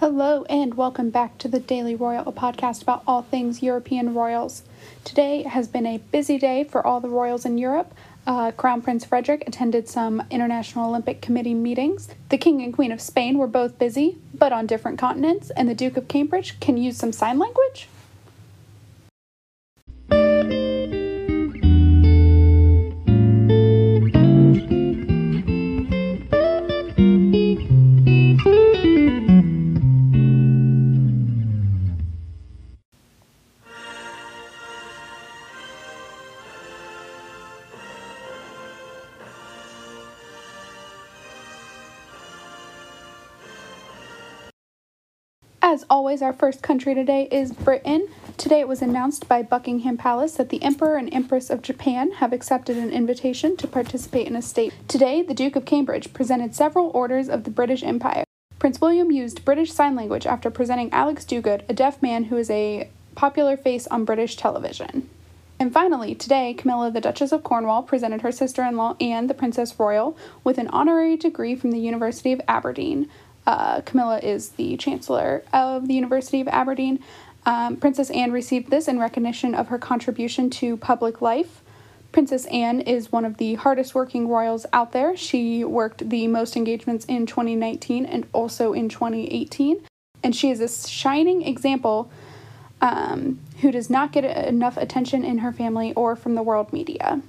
Hello, and welcome back to the Daily Royal, a podcast about all things European royals. Today has been a busy day for all the royals in Europe. Uh, Crown Prince Frederik attended some International Olympic Committee meetings. The King and Queen of Spain were both busy, but on different continents, and the Duke of Cambridge can use some sign language. As always, our first country today is Britain. Today it was announced by Buckingham Palace that the Emperor and Empress of Japan have accepted an invitation to participate in a state. Today, the Duke of Cambridge presented several orders of the British Empire. Prince William used British Sign Language after presenting Alex Duguid, a deaf man who is a popular face on British television. And finally, today, Camilla, the Duchess of Cornwall, presented her sister in law, Anne, the Princess Royal, with an honorary degree from the University of Aberdeen. Uh, Camilla is the Chancellor of the University of Aberdeen. Um, Princess Anne received this in recognition of her contribution to public life. Princess Anne is one of the hardest working royals out there. She worked the most engagements in 2019 and also in 2018. And she is a shining example um, who does not get enough attention in her family or from the world media.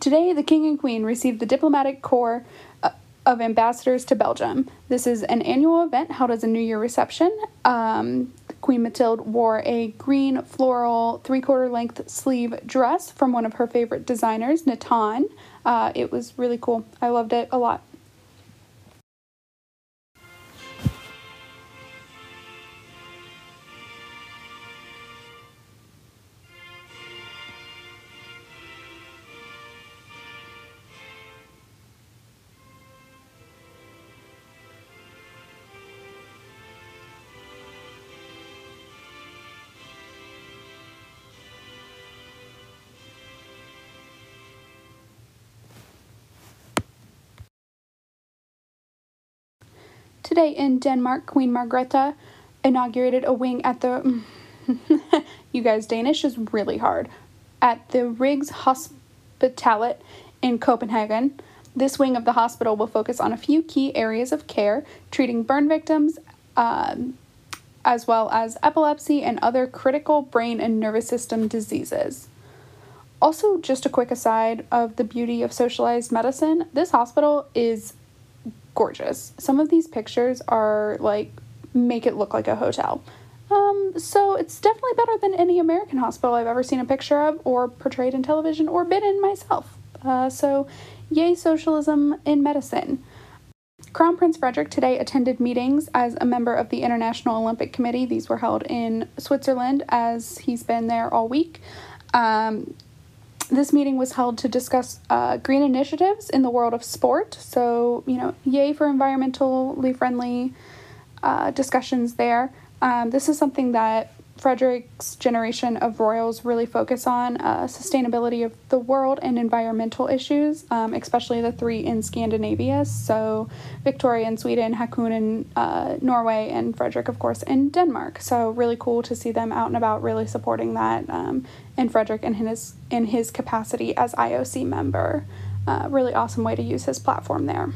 Today, the King and Queen received the Diplomatic Corps uh, of Ambassadors to Belgium. This is an annual event held as a New Year reception. Um, Queen Mathilde wore a green floral three quarter length sleeve dress from one of her favorite designers, Natan. Uh, it was really cool. I loved it a lot. Today in Denmark, Queen Margrethe inaugurated a wing at the. you guys, Danish is really hard. At the Rigshospitalet in Copenhagen. This wing of the hospital will focus on a few key areas of care, treating burn victims, um, as well as epilepsy and other critical brain and nervous system diseases. Also, just a quick aside of the beauty of socialized medicine this hospital is gorgeous. Some of these pictures are like make it look like a hotel. Um, so it's definitely better than any American hospital I've ever seen a picture of or portrayed in television or been in myself. Uh, so, yay socialism in medicine. Crown Prince Frederik today attended meetings as a member of the International Olympic Committee. These were held in Switzerland as he's been there all week. Um, this meeting was held to discuss uh, green initiatives in the world of sport. So, you know, yay for environmentally friendly uh, discussions there. Um, this is something that Frederik's generation of royals really focus on uh, sustainability of the world and environmental issues, um, especially the three in Scandinavia. So, Victoria in Sweden, Haakon in uh, Norway, and Frederik, of course, in Denmark. So, really cool to see them out and about really supporting that. Um, and Frederik in his, in his capacity as IOC member. Uh, really awesome way to use his platform there.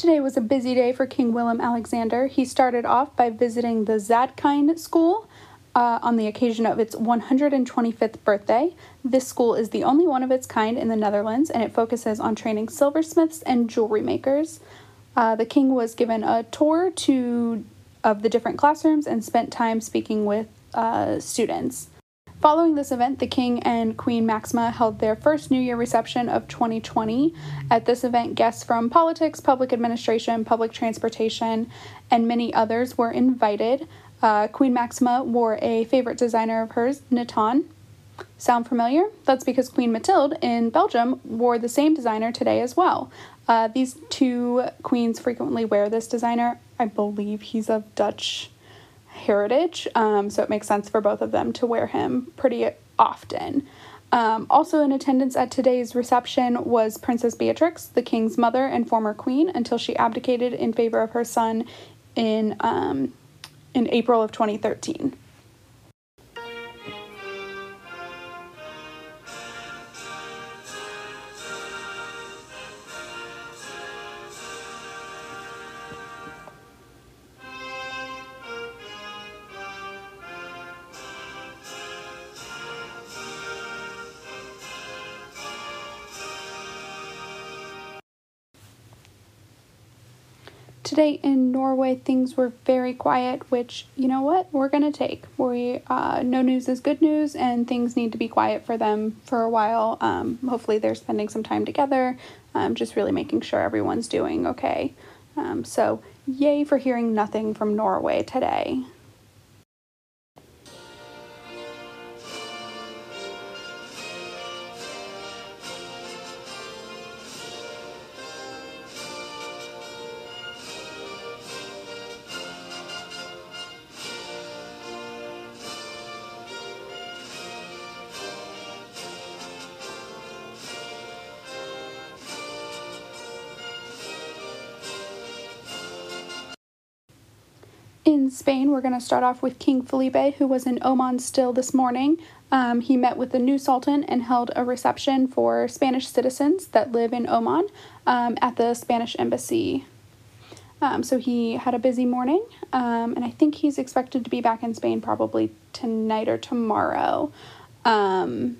Today was a busy day for King Willem Alexander. He started off by visiting the Zadkine School uh, on the occasion of its 125th birthday. This school is the only one of its kind in the Netherlands and it focuses on training silversmiths and jewelry makers. Uh, the king was given a tour to of the different classrooms and spent time speaking with uh, students. Following this event, the King and Queen Maxima held their first New Year reception of 2020. At this event, guests from politics, public administration, public transportation, and many others were invited. Uh, Queen Maxima wore a favorite designer of hers, Natan. Sound familiar? That's because Queen Mathilde in Belgium wore the same designer today as well. Uh, these two queens frequently wear this designer. I believe he's of Dutch heritage, um, so it makes sense for both of them to wear him pretty often. Um, also in attendance at today's reception was Princess Beatrix, the king's mother and former queen, until she abdicated in favor of her son in um, in April of 2013. Today in Norway, things were very quiet, which, you know what, we're going to take. We, uh, no news is good news, and things need to be quiet for them for a while. Um, hopefully, they're spending some time together, um, just really making sure everyone's doing okay. Um, so, yay for hearing nothing from Norway today. In Spain, we're going to start off with King Felipe, who was in Oman still this morning. Um, he met with the new Sultan and held a reception for Spanish citizens that live in Oman um, at the Spanish embassy. Um, so he had a busy morning, um, and I think he's expected to be back in Spain probably tonight or tomorrow. Um,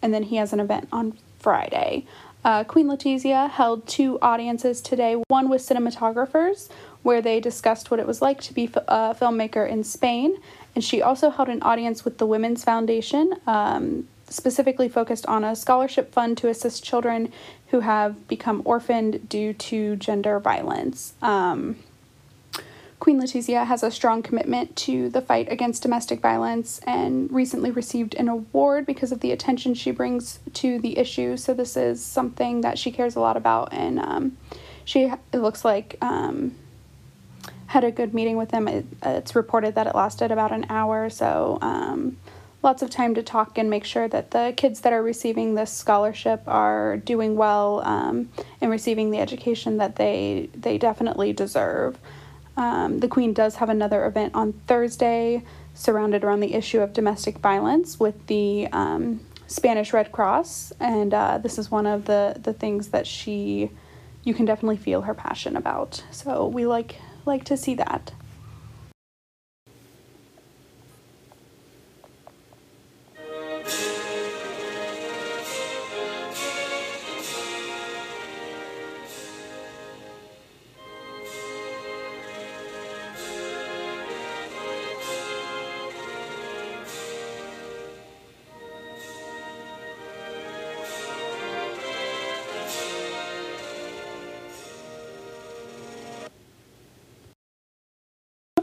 and then he has an event on Friday. Uh, Queen Letizia held two audiences today one with cinematographers, where they discussed what it was like to be a filmmaker in Spain. And she also held an audience with the Women's Foundation, um, specifically focused on a scholarship fund to assist children who have become orphaned due to gender violence. Um, Queen Letizia has a strong commitment to the fight against domestic violence and recently received an award because of the attention she brings to the issue. So, this is something that she cares a lot about, and um, she, it looks like, um, had a good meeting with them. It, it's reported that it lasted about an hour, so um, lots of time to talk and make sure that the kids that are receiving this scholarship are doing well um, and receiving the education that they they definitely deserve. Um, the Queen does have another event on Thursday surrounded around the issue of domestic violence with the um, Spanish Red Cross, and uh, this is one of the the things that she you can definitely feel her passion about. So we like like to see that.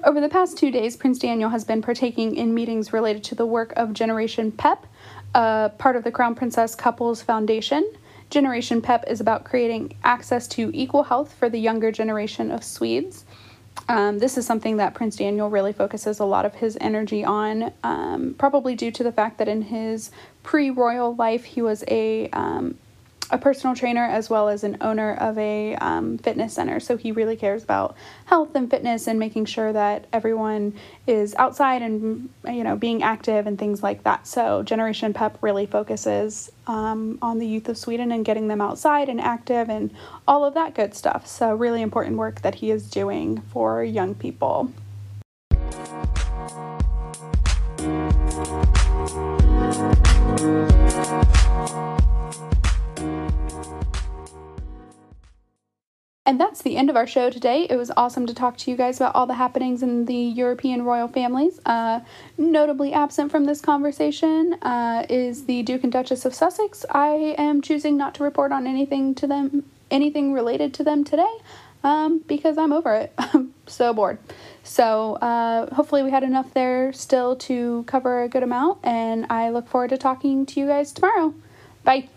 Over the past two days, Prince Daniel has been partaking in meetings related to the work of Generation PEP, a part of the Crown Princess Couples Foundation. Generation PEP is about creating access to equal health for the younger generation of Swedes. Um, this is something that Prince Daniel really focuses a lot of his energy on, um, probably due to the fact that in his pre royal life he was a um, a personal trainer as well as an owner of a um, fitness center. So he really cares about health and fitness and making sure that everyone is outside and you know being active and things like that. So Generation Pep really focuses um, on the youth of Sweden and getting them outside and active and all of that good stuff. So really important work that he is doing for young people. And that's the end of our show today. It was awesome to talk to you guys about all the happenings in the European royal families. Uh, notably absent from this conversation uh, is the Duke and Duchess of Sussex. I am choosing not to report on anything to them, anything related to them today, um, because I'm over it. I'm so bored. So uh, hopefully we had enough there still to cover a good amount, and I look forward to talking to you guys tomorrow. Bye.